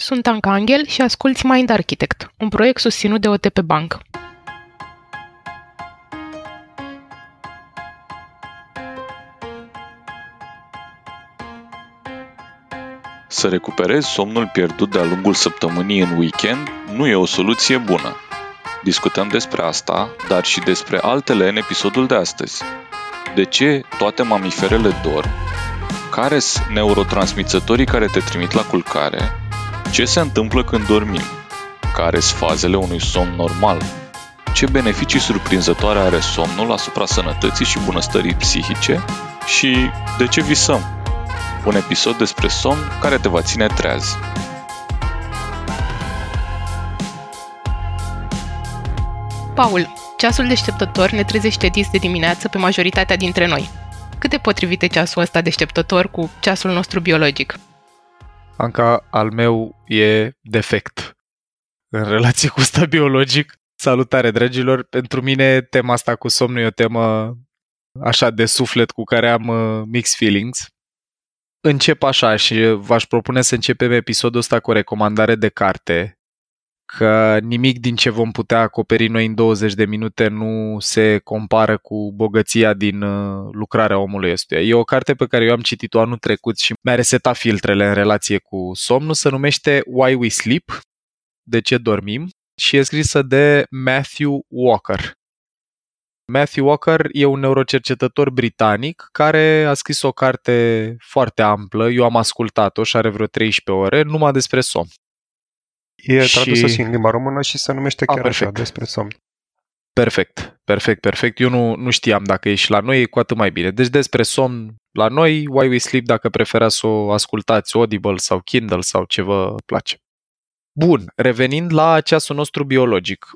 Sunt Anca Angel și asculti Mind Architect, un proiect susținut de OTP Bank. Să recuperezi somnul pierdut de-a lungul săptămânii în weekend nu e o soluție bună. Discutăm despre asta, dar și despre altele în episodul de astăzi. De ce toate mamiferele dor? Care sunt neurotransmițătorii care te trimit la culcare? Ce se întâmplă când dormim? Care sunt fazele unui somn normal? Ce beneficii surprinzătoare are somnul asupra sănătății și bunăstării psihice? Și de ce visăm? Un episod despre somn care te va ține treaz. Paul, ceasul deșteptător ne trezește dis de dimineață pe majoritatea dintre noi. Cât de potrivit e ceasul ăsta deșteptător cu ceasul nostru biologic? Anca, al meu e defect în relație cu ăsta biologic. Salutare, dragilor! Pentru mine tema asta cu somnul e o temă așa de suflet cu care am uh, mixed feelings. Încep așa și v-aș propune să începem episodul ăsta cu o recomandare de carte că nimic din ce vom putea acoperi noi în 20 de minute nu se compară cu bogăția din uh, lucrarea omului ăstuia. E o carte pe care eu am citit-o anul trecut și mi-a resetat filtrele în relație cu somnul, se numește Why We Sleep, de ce dormim, și e scrisă de Matthew Walker. Matthew Walker e un neurocercetător britanic care a scris o carte foarte amplă, eu am ascultat-o și are vreo 13 ore, numai despre somn. E și... tradusă și în limba română și se numește chiar A, așa, despre somn. Perfect, perfect, perfect. Eu nu, nu știam dacă e și la noi, e cu atât mai bine. Deci despre somn la noi, Why We Sleep, dacă preferați să o ascultați Audible sau Kindle sau ce vă place. Bun, revenind la ceasul nostru biologic.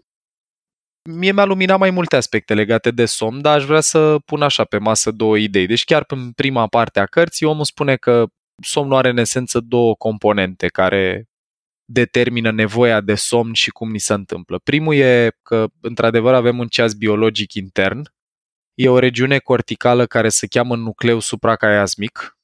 Mie mi-a luminat mai multe aspecte legate de somn, dar aș vrea să pun așa pe masă două idei. Deci chiar în prima parte a cărții, omul spune că somnul are în esență două componente care determină nevoia de somn și cum ni se întâmplă. Primul e că, într-adevăr, avem un ceas biologic intern. E o regiune corticală care se cheamă nucleu suprachiasmic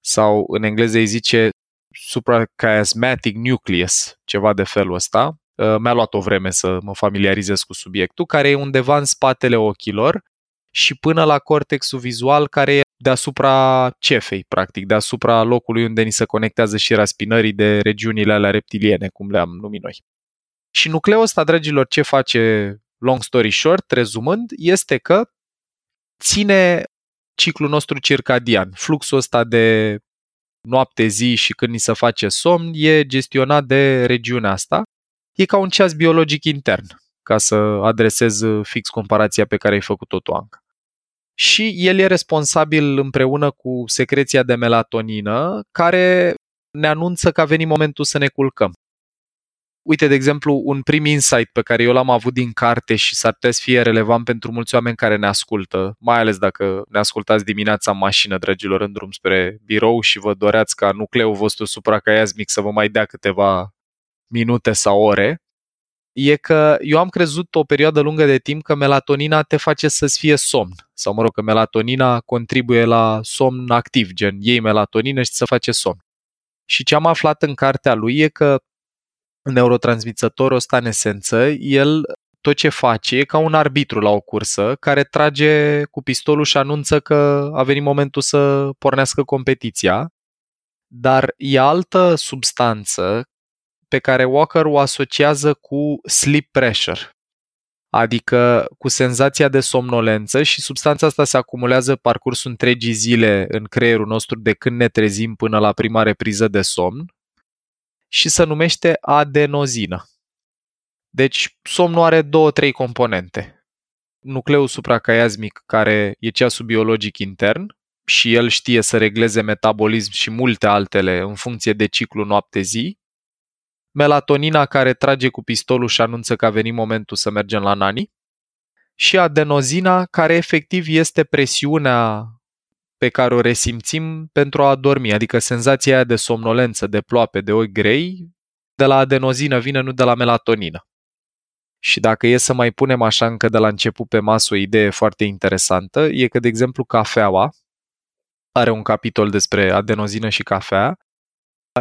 sau în engleză îi zice suprachiasmatic nucleus, ceva de felul ăsta. Uh, mi-a luat o vreme să mă familiarizez cu subiectul, care e undeva în spatele ochilor și până la cortexul vizual care e deasupra cefei, practic, deasupra locului unde ni se conectează și raspinării de regiunile alea reptiliene, cum le-am numit noi. Și nucleul ăsta, dragilor, ce face, long story short, rezumând, este că ține ciclul nostru circadian. Fluxul ăsta de noapte-zi și când ni se face somn e gestionat de regiunea asta. E ca un ceas biologic intern, ca să adresez fix comparația pe care ai făcut-o tu, Anca și el e responsabil împreună cu secreția de melatonină care ne anunță că a venit momentul să ne culcăm. Uite, de exemplu, un prim insight pe care eu l-am avut din carte și s-ar putea să fie relevant pentru mulți oameni care ne ascultă, mai ales dacă ne ascultați dimineața în mașină, dragilor, în drum spre birou și vă doreați ca nucleul vostru supracaiasmic să vă mai dea câteva minute sau ore, e că eu am crezut o perioadă lungă de timp că melatonina te face să-ți fie somn. Sau mă rog, că melatonina contribuie la somn activ, gen iei melatonină și să face somn. Și ce am aflat în cartea lui e că neurotransmițătorul ăsta în esență, el tot ce face e ca un arbitru la o cursă care trage cu pistolul și anunță că a venit momentul să pornească competiția, dar e altă substanță pe care Walker o asociază cu sleep pressure, adică cu senzația de somnolență și substanța asta se acumulează parcursul întregii zile în creierul nostru de când ne trezim până la prima repriză de somn și se numește adenozină. Deci somnul are două, trei componente. Nucleul supracaiasmic, care e ceasul biologic intern, și el știe să regleze metabolism și multe altele în funcție de ciclu noapte-zi, melatonina care trage cu pistolul și anunță că a venit momentul să mergem la nani și adenozina care efectiv este presiunea pe care o resimțim pentru a dormi, adică senzația aia de somnolență, de ploape, de ochi grei, de la adenozină vine, nu de la melatonină. Și dacă e să mai punem așa încă de la început pe masă o idee foarte interesantă, e că, de exemplu, cafeaua are un capitol despre adenozină și cafea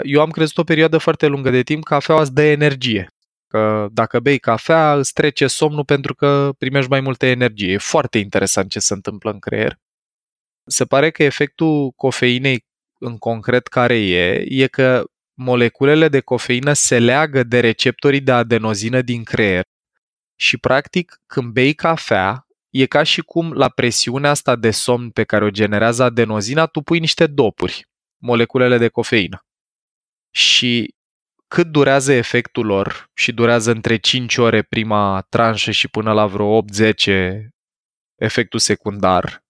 Eu am crezut o perioadă foarte lungă de timp că cafeaua îți dă energie. Că dacă bei cafea, îți trece somnul pentru că primești mai multă energie. E foarte interesant ce se întâmplă în creier. Se pare că efectul cofeinei în concret care e, e că moleculele de cofeină se leagă de receptorii de adenozină din creier și, practic, când bei cafea, e ca și cum la presiunea asta de somn pe care o generează adenozina, tu pui niște dopuri, moleculele de cofeină. Și cât durează efectul lor? Și durează între 5 ore prima tranșă și până la vreo 8-10 efectul secundar,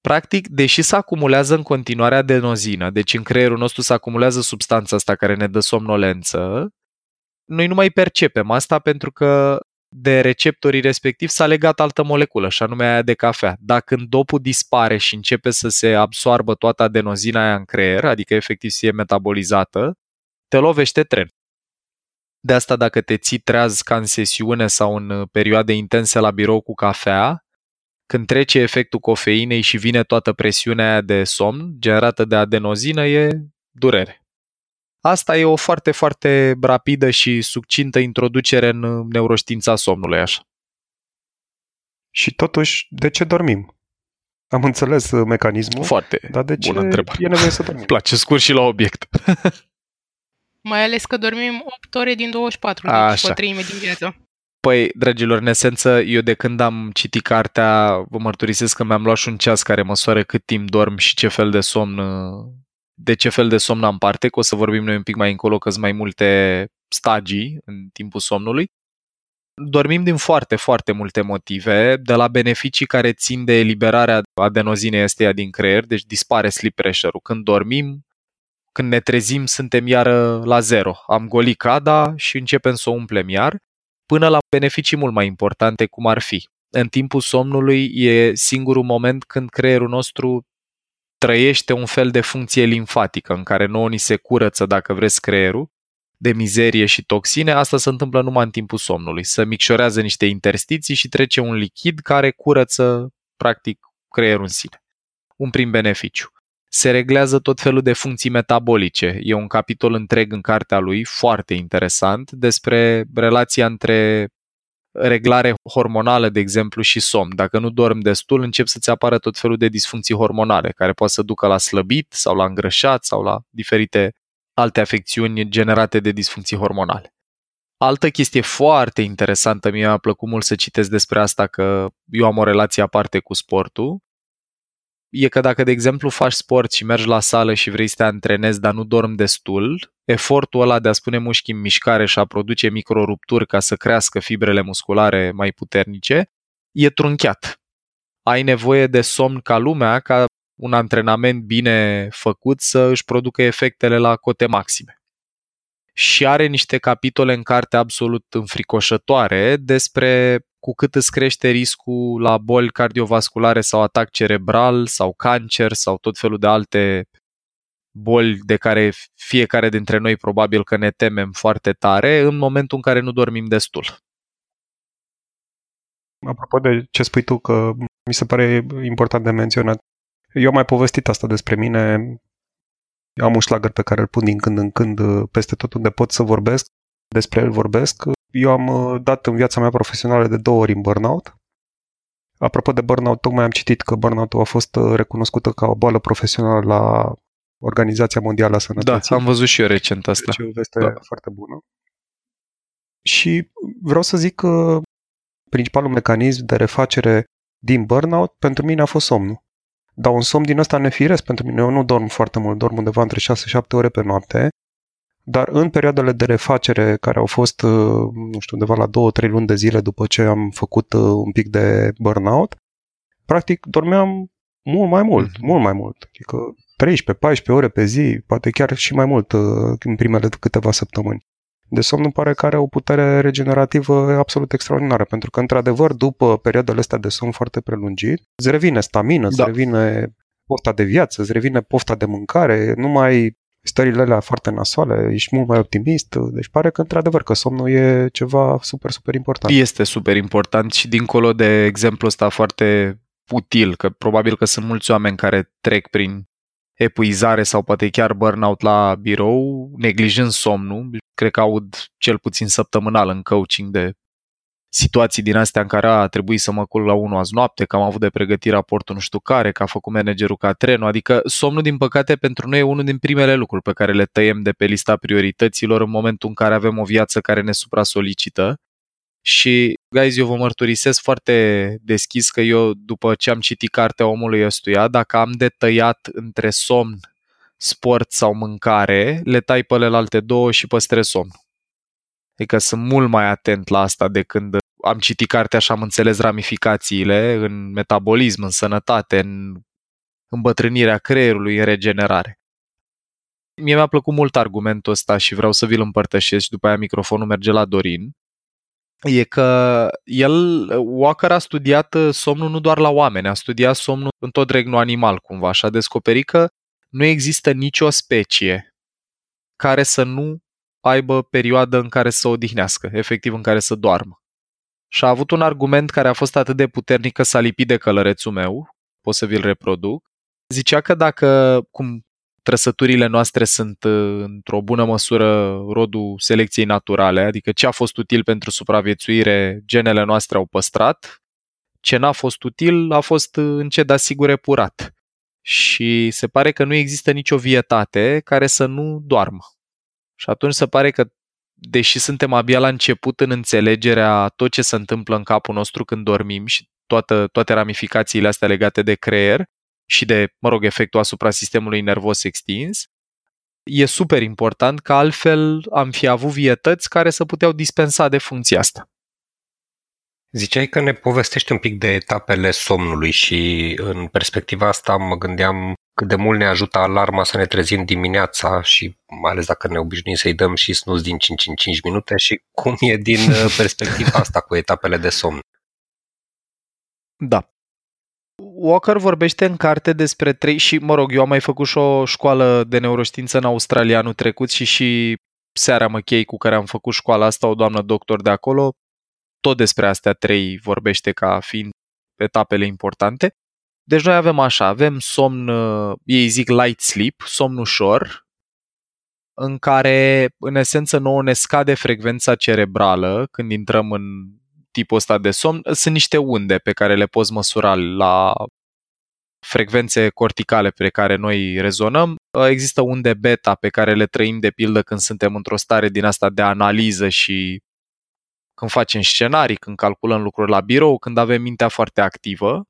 Practic, deși se acumulează în continuare adenozină, deci în creierul nostru se acumulează substanța asta care ne dă somnolență, noi nu mai percepem asta pentru că de receptorii respectiv s-a legat altă moleculă, și anume aia de cafea. Dacă când dopul dispare și începe să se absoarbă toată adenozina aia în creier, adică efectiv să fie metabolizată, te lovește tren. De asta dacă te ții treaz ca în sesiune sau în perioade intense la birou cu cafea, când trece efectul cofeinei și vine toată presiunea aia de somn generată de adenozină, e durere. Asta e o foarte, foarte rapidă și succintă introducere în neuroștiința somnului, așa. Și totuși, de ce dormim? Am înțeles uh, mecanismul. Foarte dar de ce bună întrebare. e nevoie să dormim? Place scurt și la obiect. Mai ales că dormim 8 ore din 24, deci Așa. o treime din viață. Păi, dragilor, în esență, eu de când am citit cartea, vă mărturisesc că mi-am luat și un ceas care măsoară cât timp dorm și ce fel de somn, de ce fel de somn am parte, că o să vorbim noi un pic mai încolo, că sunt mai multe stagii în timpul somnului. Dormim din foarte, foarte multe motive, de la beneficii care țin de eliberarea adenozinei esteia din creier, deci dispare sleep pressure-ul. Când dormim, când ne trezim, suntem iară la zero. Am golit cada și începem să o umplem iar până la beneficii mult mai importante, cum ar fi. În timpul somnului e singurul moment când creierul nostru trăiește un fel de funcție limfatică în care nouă ni se curăță, dacă vreți, creierul de mizerie și toxine, asta se întâmplă numai în timpul somnului. Se micșorează niște interstiții și trece un lichid care curăță, practic, creierul în sine. Un prim beneficiu se reglează tot felul de funcții metabolice. E un capitol întreg în cartea lui, foarte interesant, despre relația între reglare hormonală, de exemplu, și somn. Dacă nu dormi destul, încep să-ți apară tot felul de disfuncții hormonale, care poate să ducă la slăbit sau la îngrășat sau la diferite alte afecțiuni generate de disfuncții hormonale. Altă chestie foarte interesantă, mie mi-a plăcut mult să citesc despre asta, că eu am o relație aparte cu sportul e că dacă, de exemplu, faci sport și mergi la sală și vrei să te antrenezi, dar nu dormi destul, efortul ăla de a spune mușchi în mișcare și a produce microrupturi ca să crească fibrele musculare mai puternice, e trunchiat. Ai nevoie de somn ca lumea, ca un antrenament bine făcut să își producă efectele la cote maxime. Și are niște capitole în carte absolut înfricoșătoare despre cu cât îți crește riscul la boli cardiovasculare sau atac cerebral sau cancer sau tot felul de alte boli de care fiecare dintre noi probabil că ne temem foarte tare în momentul în care nu dormim destul. Apropo de ce spui tu, că mi se pare important de menționat, eu am mai povestit asta despre mine. Eu am un șlagăr pe care îl pun din când în când peste tot unde pot să vorbesc. Despre el vorbesc eu am uh, dat în viața mea profesională de două ori în burnout. Apropo de burnout, tocmai am citit că burnout-ul a fost uh, recunoscută ca o boală profesională la Organizația Mondială a Sănătății. Da, am văzut și eu recent asta. Deci o veste da. foarte bună. Și vreau să zic că principalul mecanism de refacere din burnout pentru mine a fost somnul. Dar un somn din ăsta nefiresc pentru mine. Eu nu dorm foarte mult, dorm undeva între 6-7 ore pe noapte dar în perioadele de refacere care au fost, uh, nu știu, undeva la 2-3 luni de zile după ce am făcut uh, un pic de burnout, practic dormeam mult mai mult, mm-hmm. mult mai mult. Adică 13-14 ore pe zi, poate chiar și mai mult uh, în primele câteva săptămâni. De somn îmi pare că are o putere regenerativă absolut extraordinară, pentru că, într-adevăr, după perioadele astea de somn foarte prelungit, îți revine stamina, da. îți revine pofta de viață, îți revine pofta de mâncare, nu mai stările alea foarte nasoale, ești mult mai optimist, deci pare că într-adevăr că somnul e ceva super, super important. Este super important și dincolo de exemplul ăsta foarte util, că probabil că sunt mulți oameni care trec prin epuizare sau poate chiar burnout la birou, neglijând somnul. Cred că aud cel puțin săptămânal în coaching de situații din astea în care a trebuit să mă culc la 1 azi noapte, că am avut de pregătit raportul nu știu care, că a făcut managerul ca trenul, adică somnul din păcate pentru noi e unul din primele lucruri pe care le tăiem de pe lista priorităților în momentul în care avem o viață care ne supra-solicită. Și, guys, eu vă mărturisesc foarte deschis că eu, după ce am citit cartea omului ăstuia, dacă am de tăiat între somn, sport sau mâncare, le tai pe alte două și păstrez somn. Adică sunt mult mai atent la asta de când am citit cartea și am înțeles ramificațiile în metabolism, în sănătate, în îmbătrânirea creierului, în regenerare. Mie mi-a plăcut mult argumentul ăsta și vreau să vi-l împărtășesc și după aia microfonul merge la Dorin e că el, Walker a studiat uh, somnul nu doar la oameni, a studiat somnul în tot regnul animal cumva și a descoperit că nu există nicio specie care să nu aibă perioadă în care să odihnească, efectiv în care să doarmă. Și a avut un argument care a fost atât de puternic că s-a lipit de călărețul meu, pot să vi-l reproduc. Zicea că dacă, cum trăsăturile noastre sunt uh, într-o bună măsură rodul selecției naturale, adică ce a fost util pentru supraviețuire, genele noastre au păstrat, ce n-a fost util a fost uh, încet dar sigur epurat. Și se pare că nu există nicio vietate care să nu doarmă. Și atunci se pare că, deși suntem abia la început în înțelegerea tot ce se întâmplă în capul nostru când dormim și toată, toate ramificațiile astea legate de creier, și de, mă rog, efectul asupra sistemului nervos extins, e super important că altfel am fi avut vietăți care să puteau dispensa de funcția asta. Ziceai că ne povestești un pic de etapele somnului și în perspectiva asta mă gândeam cât de mult ne ajută alarma să ne trezim dimineața și mai ales dacă ne obișnuim să-i dăm și snus din 5 în 5 minute și cum e din uh, perspectiva asta cu etapele de somn. Da. Walker vorbește în carte despre trei și, mă rog, eu am mai făcut și o școală de neuroștiință în Australia anul trecut și și Seara Măchei cu care am făcut școala asta, o doamnă doctor de acolo, tot despre astea trei vorbește ca fiind etapele importante. Deci noi avem așa, avem somn, ei zic light sleep, somn ușor, în care, în esență, nouă ne scade frecvența cerebrală când intrăm în tipul ăsta de somn, sunt niște unde pe care le poți măsura la frecvențe corticale pe care noi rezonăm. Există unde beta pe care le trăim de pildă când suntem într-o stare din asta de analiză și când facem scenarii, când calculăm lucruri la birou, când avem mintea foarte activă.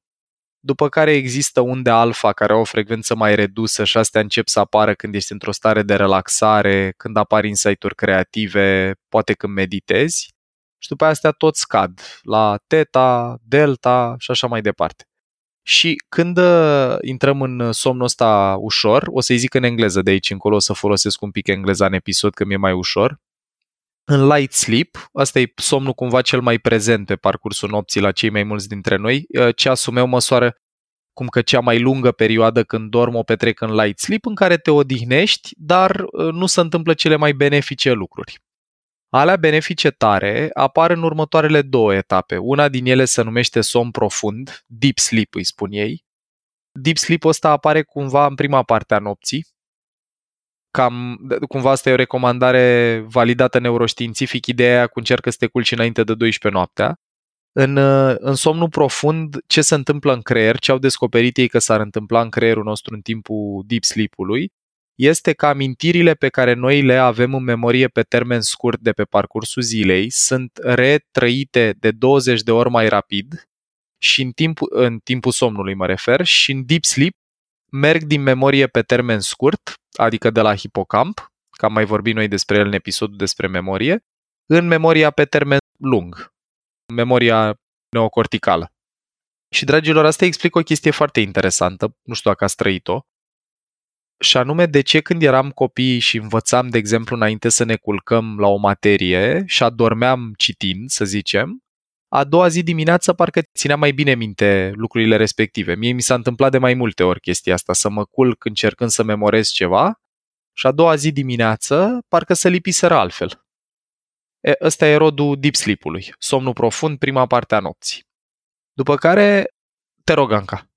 După care există unde alfa care au o frecvență mai redusă și astea încep să apară când ești într-o stare de relaxare, când apar insight-uri creative, poate când meditezi și după astea tot scad la teta, delta și așa mai departe. Și când uh, intrăm în somnul ăsta ușor, o să-i zic în engleză de aici încolo, o să folosesc un pic engleza în episod, că mi-e mai ușor. În light sleep, asta e somnul cumva cel mai prezent pe parcursul nopții la cei mai mulți dintre noi, uh, ceasul meu măsoară cum că cea mai lungă perioadă când dorm o petrec în light sleep, în care te odihnești, dar uh, nu se întâmplă cele mai benefice lucruri. Alea benefice tare apar în următoarele două etape. Una din ele se numește somn profund, deep sleep îi spun ei. Deep sleep ăsta apare cumva în prima parte a nopții. Cam, cumva asta e o recomandare validată neuroștiințific, ideea cu încercă să te culci înainte de 12 noaptea. În, în somnul profund, ce se întâmplă în creier, ce au descoperit ei că s-ar întâmpla în creierul nostru în timpul deep sleep-ului, este că amintirile pe care noi le avem în memorie pe termen scurt de pe parcursul zilei sunt retrăite de 20 de ori mai rapid și în, timp, în timpul somnului mă refer și în deep sleep merg din memorie pe termen scurt, adică de la hipocamp, că am mai vorbit noi despre el în episodul despre memorie, în memoria pe termen lung, memoria neocorticală. Și, dragilor, asta explică o chestie foarte interesantă, nu știu dacă ați trăit-o, și anume de ce când eram copii și învățam, de exemplu, înainte să ne culcăm la o materie și adormeam citind, să zicem, a doua zi dimineață parcă țineam mai bine minte lucrurile respective. Mie mi s-a întâmplat de mai multe ori chestia asta, să mă culc încercând să memorez ceva și a doua zi dimineață parcă să lipiseră altfel. E, ăsta e rodul deep sleep-ului, somnul profund, prima parte a nopții. După care, te rog, Anca.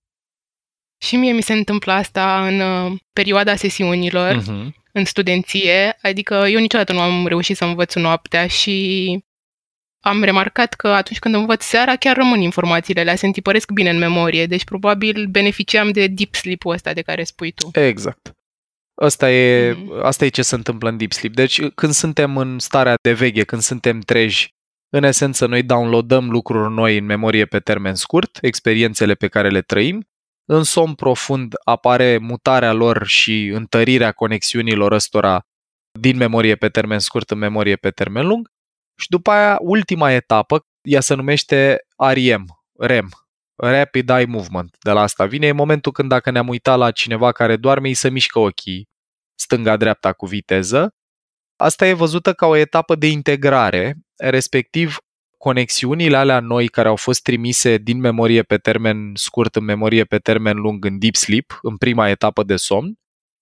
Și mie mi se întâmplă asta în uh, perioada sesiunilor, Uh-huh. în studenție, adică eu niciodată nu am reușit să învăț noaptea și am remarcat că atunci când învăț seara chiar rămân informațiile alea, se întipăresc bine în memorie, deci probabil beneficiam de deep sleep-ul ăsta de care spui tu. Exact. Asta e, Mhm. asta e ce se întâmplă în deep sleep. Deci când suntem în starea de veche, când suntem treji, în esență noi downloadăm lucruri noi în memorie pe termen scurt, experiențele pe care le trăim. În somn profund apare mutarea lor și întărirea conexiunilor ăstora din memorie pe termen scurt în memorie pe termen lung. Și după aia, ultima etapă, ea se numește REM, REM, Rapid Eye Movement. De la asta vine, e momentul când dacă ne-am uitat la cineva care doarme, îi se mișcă ochii stânga-dreapta cu viteză. Asta e văzută ca o etapă de integrare, respectiv conexiunile alea noi care au fost trimise din memorie pe termen scurt în memorie pe termen lung în deep sleep, în prima etapă de somn,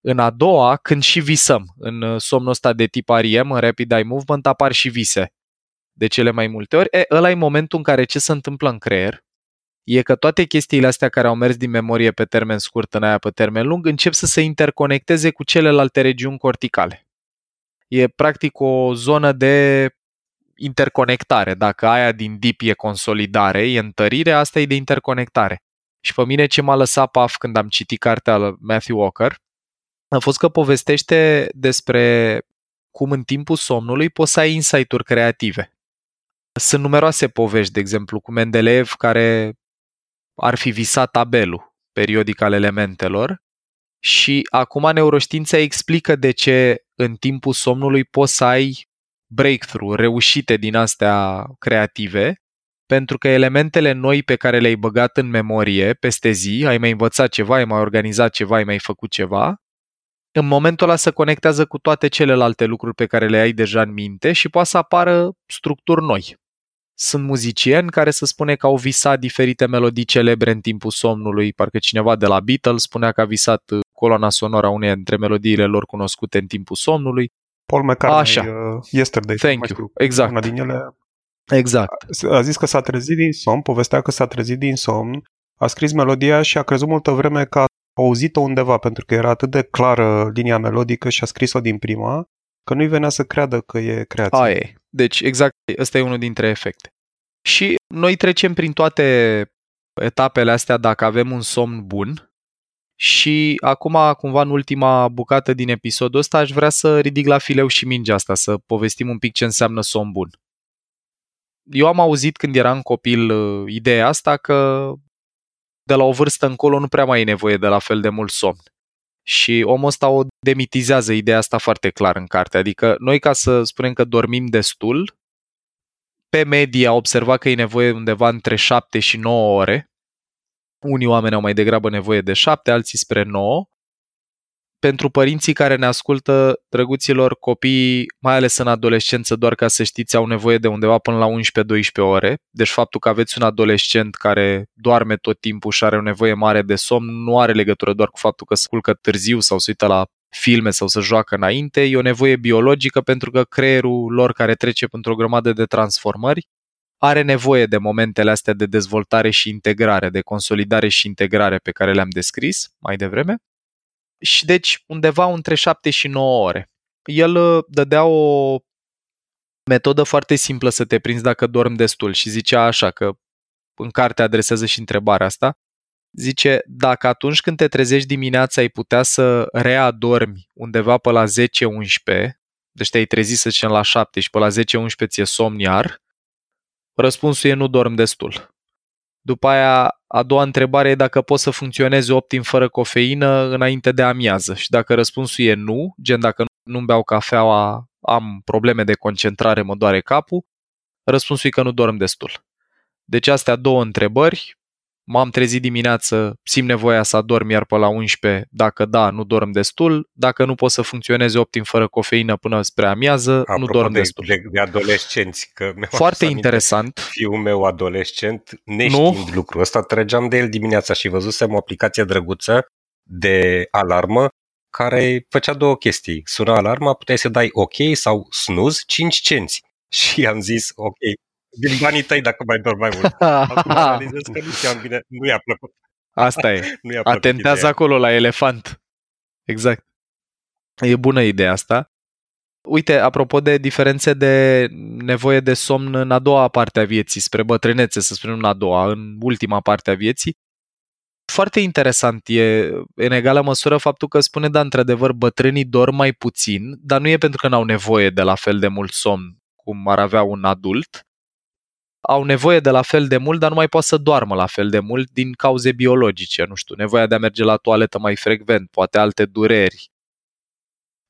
în a doua, când și visăm, în uh, somnul ăsta de tip REM, în Rapid Eye Movement, apar și vise. De cele mai multe ori, e, ăla e momentul în care ce se întâmplă în creier e că toate chestiile astea care au mers din memorie pe termen scurt în aia pe termen lung încep să se interconecteze cu celelalte regiuni corticale. E practic o zonă de interconectare. Dacă aia din deep e consolidare, e întărire, asta e de interconectare. Și pe mine ce m-a lăsat paf când am citit cartea lui Matthew Walker a fost că povestește despre cum în timpul somnului poți să ai insight-uri creative. Sunt numeroase povești, de exemplu, cu Mendeleev care ar fi visat tabelul periodic al elementelor și acum neuroștiința explică de ce în timpul somnului poți să ai breakthrough, reușite din astea creative, pentru că elementele noi pe care le-ai băgat în memorie peste zi, ai mai învățat ceva, ai mai organizat ceva, ai mai făcut ceva, în momentul ăla se conectează cu toate celelalte lucruri pe care le ai deja în minte și poate să apară structuri noi. Sunt muzicieni care se spune că au visat diferite melodii celebre în timpul somnului, parcă cineva de la Beatles spunea că a visat uh, coloana sonoră a uneia dintre melodiile lor cunoscute în timpul somnului. Paul McCartney, Așa. uh, Yesterday. Thank mai you. știu, Exact. Una din ele Exact. a zis că s-a trezit din somn, povestea că s-a trezit din somn, a scris melodia și a crezut multă vreme că a auzit-o undeva, pentru că era atât de clară linia melodică și a scris-o din prima, că nu-i venea să creadă că e creație. Aia e. Deci, exact, ăsta e unul dintre efecte. Și noi trecem prin toate etapele astea dacă avem un somn bun. Și acum, cumva, în ultima bucată din episodul ăsta, aș vrea să ridic la fileu și mingea asta, să povestim un pic ce înseamnă somn bun. Eu am auzit când eram copil uh, ideea asta că de la o vârstă încolo nu prea mai e nevoie de la fel de mult somn. Și omul ăsta o demitizează ideea asta foarte clar în carte. Adică noi ca să spunem că dormim destul, pe medie a observat că e nevoie undeva între 7 și 9 ore. Unii oameni au mai degrabă nevoie de 7, alții spre 9. Pentru părinții care ne ascultă, drăguților, copiii, mai ales în adolescență, doar ca să știți, au nevoie de undeva până la 11-12 ore. Deci faptul că aveți un adolescent care doarme tot timpul și are o nevoie mare de somn nu are legătură doar cu faptul că se culcă târziu sau se uită la filme sau să joacă înainte, e o nevoie biologică pentru că creierul lor care trece printr-o grămadă de transformări are nevoie de momentele astea de dezvoltare și integrare, de consolidare și integrare pe care le-am descris mai devreme. Și deci undeva între 7 și 9 ore. El uh, dădea o metodă foarte simplă să te prinzi dacă dormi destul și zicea așa că în carte adresează și întrebarea asta. Zice, dacă atunci când te trezești dimineața ai putea să readormi undeva pe la 10-11, deci te-ai trezit să zicem la 7 și pe la 10-11 ție somn iar, răspunsul e nu dorm destul. După aia, a doua întrebare e dacă poți să funcționezi optim fără cofeină înainte de amiază. Și dacă răspunsul e nu, gen dacă nu-mi beau cafeaua, am probleme de concentrare, mă doare capul, răspunsul e că nu dorm destul. Deci astea două întrebări, m-am trezit dimineață, simt nevoia să adorm iar pe la 11, dacă da, nu dorm destul, dacă nu pot să funcționeze optim fără cofeină până spre amiază, Apropo nu dorm de, destul. De, de adolescenți, că mi-am adus Foarte aminte, interesant. Fiul meu adolescent, neștiind lucrul ăsta, trăgeam de el dimineața și văzusem o aplicație drăguță de alarmă care făcea două chestii. Suna alarma, puteai să dai OK sau snooze 5 cenți. Și am zis OK, din banii tăi dacă mai dormi mai mult. Acum analizez că nu știam bine, nu i-a plăcut. Asta e. Nu i-a plăcut Atentează ideea. acolo la elefant. Exact. E bună ideea asta. Uite, apropo de diferențe de nevoie de somn în a doua parte a vieții, spre bătrânețe, să spunem în a doua, în ultima parte a vieții, foarte interesant e în egală măsură faptul că spune, da, într-adevăr, bătrânii dorm mai puțin, dar nu e pentru că n-au nevoie de la fel de mult somn cum ar avea un adult. Au nevoie de la fel de mult, dar nu mai pot să doarmă la fel de mult din cauze biologice, nu știu, nevoia de a merge la toaletă mai frecvent, poate alte dureri,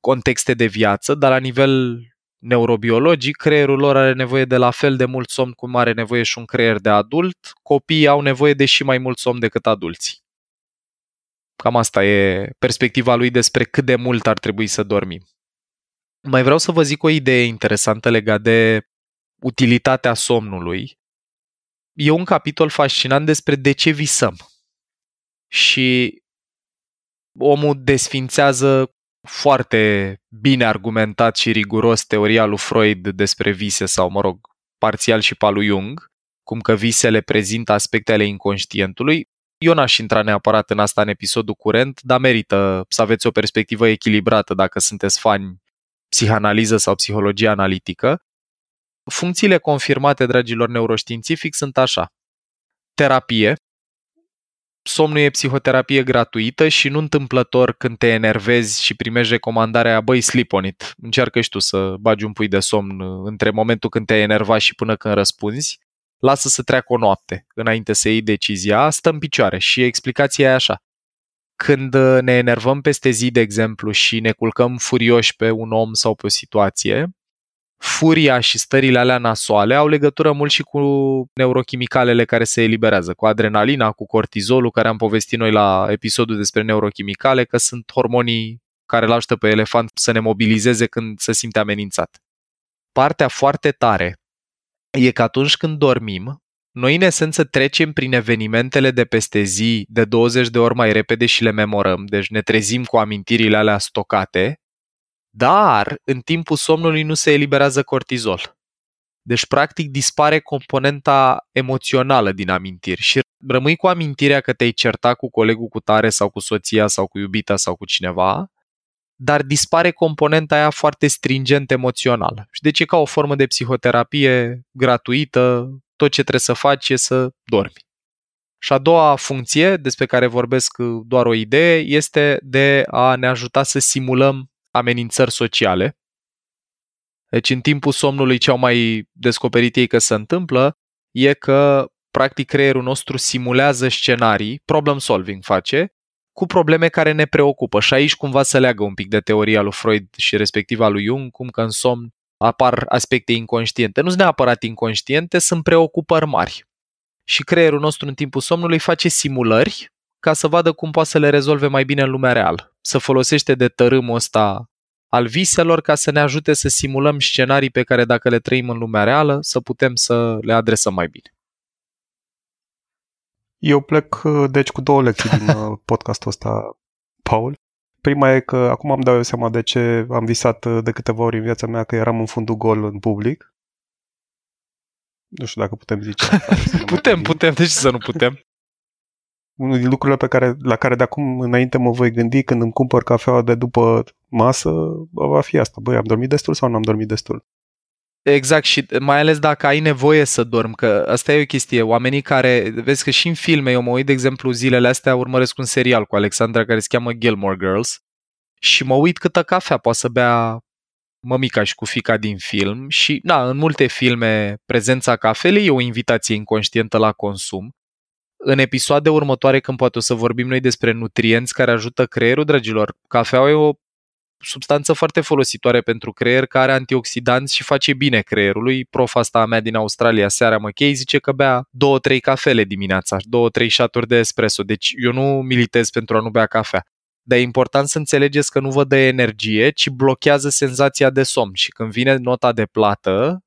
contexte de viață, dar la nivel neurobiologic, creierul lor are nevoie de la fel de mult somn cum are nevoie și un creier de adult, copiii au nevoie de și mai mult somn decât adulții. Cam asta e perspectiva lui despre cât de mult ar trebui să dormim. Mai vreau să vă zic o idee interesantă legat de utilitatea somnului. E un capitol fascinant despre de ce visăm. Și omul desfințează foarte bine argumentat și riguros teoria lui Freud despre vise sau, mă rog, parțial și pe lui Jung, cum că visele prezintă aspecte ale inconștientului. Eu n-aș intra neapărat în asta în episodul curent, dar merită să aveți o perspectivă echilibrată dacă sunteți fani psihanaliză sau psihologie analitică. Funcțiile confirmate, dragilor neuroștiințific, sunt așa. Terapie, somnul e psihoterapie gratuită și nu întâmplător când te enervezi și primești recomandarea aia, băi, sleep on it. Încearcă și tu să bagi un pui de somn între momentul când te-ai enervat și până când răspunzi. Lasă să treacă o noapte înainte să iei decizia, stă în picioare și explicația e așa. Când ne enervăm peste zi, de exemplu, și ne culcăm furioși pe un om sau pe o situație, furia și stările alea nasoale au legătură mult și cu neurochimicalele care se eliberează, cu adrenalina, cu cortizolul, care am povestit noi la episodul despre neurochimicale, că sunt hormonii care îl ajută pe elefant să ne mobilizeze când se simte amenințat. Partea foarte tare e că atunci când dormim, noi în esență trecem prin evenimentele de peste zi de 20 de ori mai repede și le memorăm, deci ne trezim cu amintirile alea stocate, dar în timpul somnului nu se eliberează cortizol. Deci, practic, dispare componenta emoțională din amintiri și rămâi cu amintirea că te-ai certat cu colegul cu tare sau cu soția sau cu iubita sau cu cineva, dar dispare componenta aia foarte stringent emoțională. Și deci e ca o formă de psihoterapie gratuită, tot ce trebuie să faci e să dormi. Și a doua funcție, despre care vorbesc doar o idee, este de a ne ajuta să simulăm amenințări sociale. Deci în timpul somnului ce au mai descoperit ei că se întâmplă e că practic creierul nostru simulează scenarii, problem solving face, cu probleme care ne preocupă. Și aici cumva se leagă un pic de teoria lui Freud și respectiva lui Jung, cum că în somn apar aspecte inconștiente. Nu sunt neapărat inconștiente, sunt preocupări mari. Și creierul nostru în timpul somnului face simulări ca să vadă cum poate să le rezolve mai bine în lumea reală. Să folosește de tărâmul ăsta al viselor ca să ne ajute să simulăm scenarii pe care dacă le trăim în lumea reală, să putem să le adresăm mai bine. Eu plec, deci, cu două lecții din uh, podcastul ăsta, Paul. Prima e că acum am dau eu seama de ce am visat uh, de câteva ori în viața mea că eram în fundul gol în public. Nu știu dacă putem zice asta. să ne mai Putem, gândim. putem, de ce să nu putem? Unul din lucrurile pe care, la care de acum înainte mă voi gândi când îmi cumpăr cafeaua de după masă, va fi asta. Băi, am dormit destul sau nu am dormit destul? Exact și mai ales dacă ai nevoie să dormi, că asta e o chestie. Oamenii care, vezi că și în filme, eu mă uit, de exemplu, zilele astea urmăresc un serial cu Alexandra care se cheamă Gilmore Girls și mă uit câtă cafea poate să bea mămica și cu fica din film și, da, în multe filme prezența cafelei e o invitație inconștientă la consum. În episoade următoare, când poate o să vorbim noi despre nutrienți care ajută creierul, dragilor, cafeaua e o substanță foarte folositoare pentru creier, care are antioxidanți și face bine creierului. Profa asta a mea din Australia, Seara McKay, zice că bea 2-3 cafele dimineața, 2-3 șaturi de espresso. Deci eu nu militez pentru a nu bea cafea. Dar e important să înțelegeți că nu vă dă energie, ci blochează senzația de somn. Și când vine nota de plată,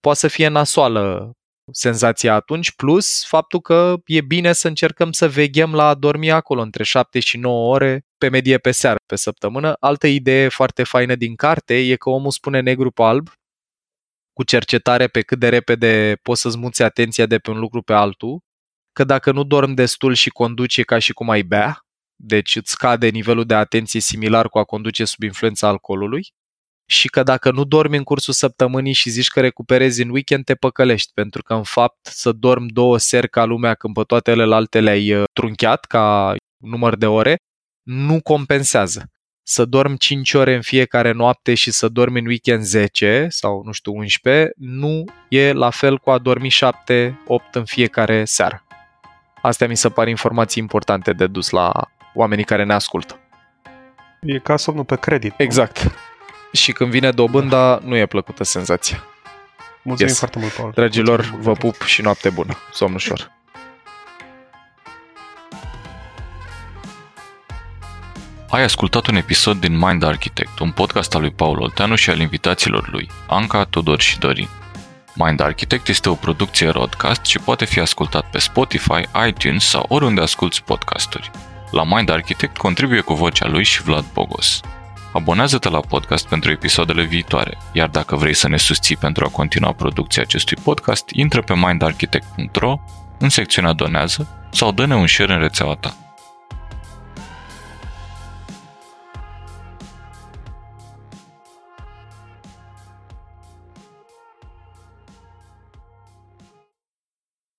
poate să fie nasoală senzația atunci, plus faptul că e bine să încercăm să veghem la a dormi acolo între 7 și 9 ore pe medie pe seară, pe săptămână. Altă idee foarte faină din carte e că omul spune negru pe alb, cu cercetare pe cât de repede poți să-ți muți atenția de pe un lucru pe altul că dacă nu dormi destul și conduci e ca și cum ai bea, deci îți scade nivelul de atenție similar cu a conduce sub influența alcoolului și că dacă nu dormi în cursul săptămânii și zici că recuperezi în weekend, te păcălești, pentru că în fapt să dormi două seri ca lumea când pe toate celelalte le-ai uh, trunchiat ca număr de ore, nu compensează. Să dormi 5 ore în fiecare noapte și să dormi în weekend 10 sau nu știu 11, nu e la fel cu a dormi 7-8 în fiecare seară. Astea mi se par informații importante de dus la oamenii care ne ascultă. E ca somnul pe credit. Exact. Și când vine dobânda, nu e plăcută senzația. Mulțumim Yes. foarte mult, Paul. Dragilor, Mulțumim vă mult. pup și noapte bună. Somn ușor. Ai ascultat un episod din Mind Architect, un podcast al lui Paul Olteanu și al invitaților lui, Anca, Tudor și Dorin. Mind Architect este o producție Rodcast și poate fi ascultat pe Spotify, iTunes sau oriunde asculti podcasturi. La Mind Architect contribuie cu vocea lui și Vlad Bogos. Abonează-te la podcast pentru episoadele viitoare, iar dacă vrei să ne susții pentru a continua producția acestui podcast, intră pe mindarchitect.ro în secțiunea Donează sau dă-ne un share în rețeaua ta.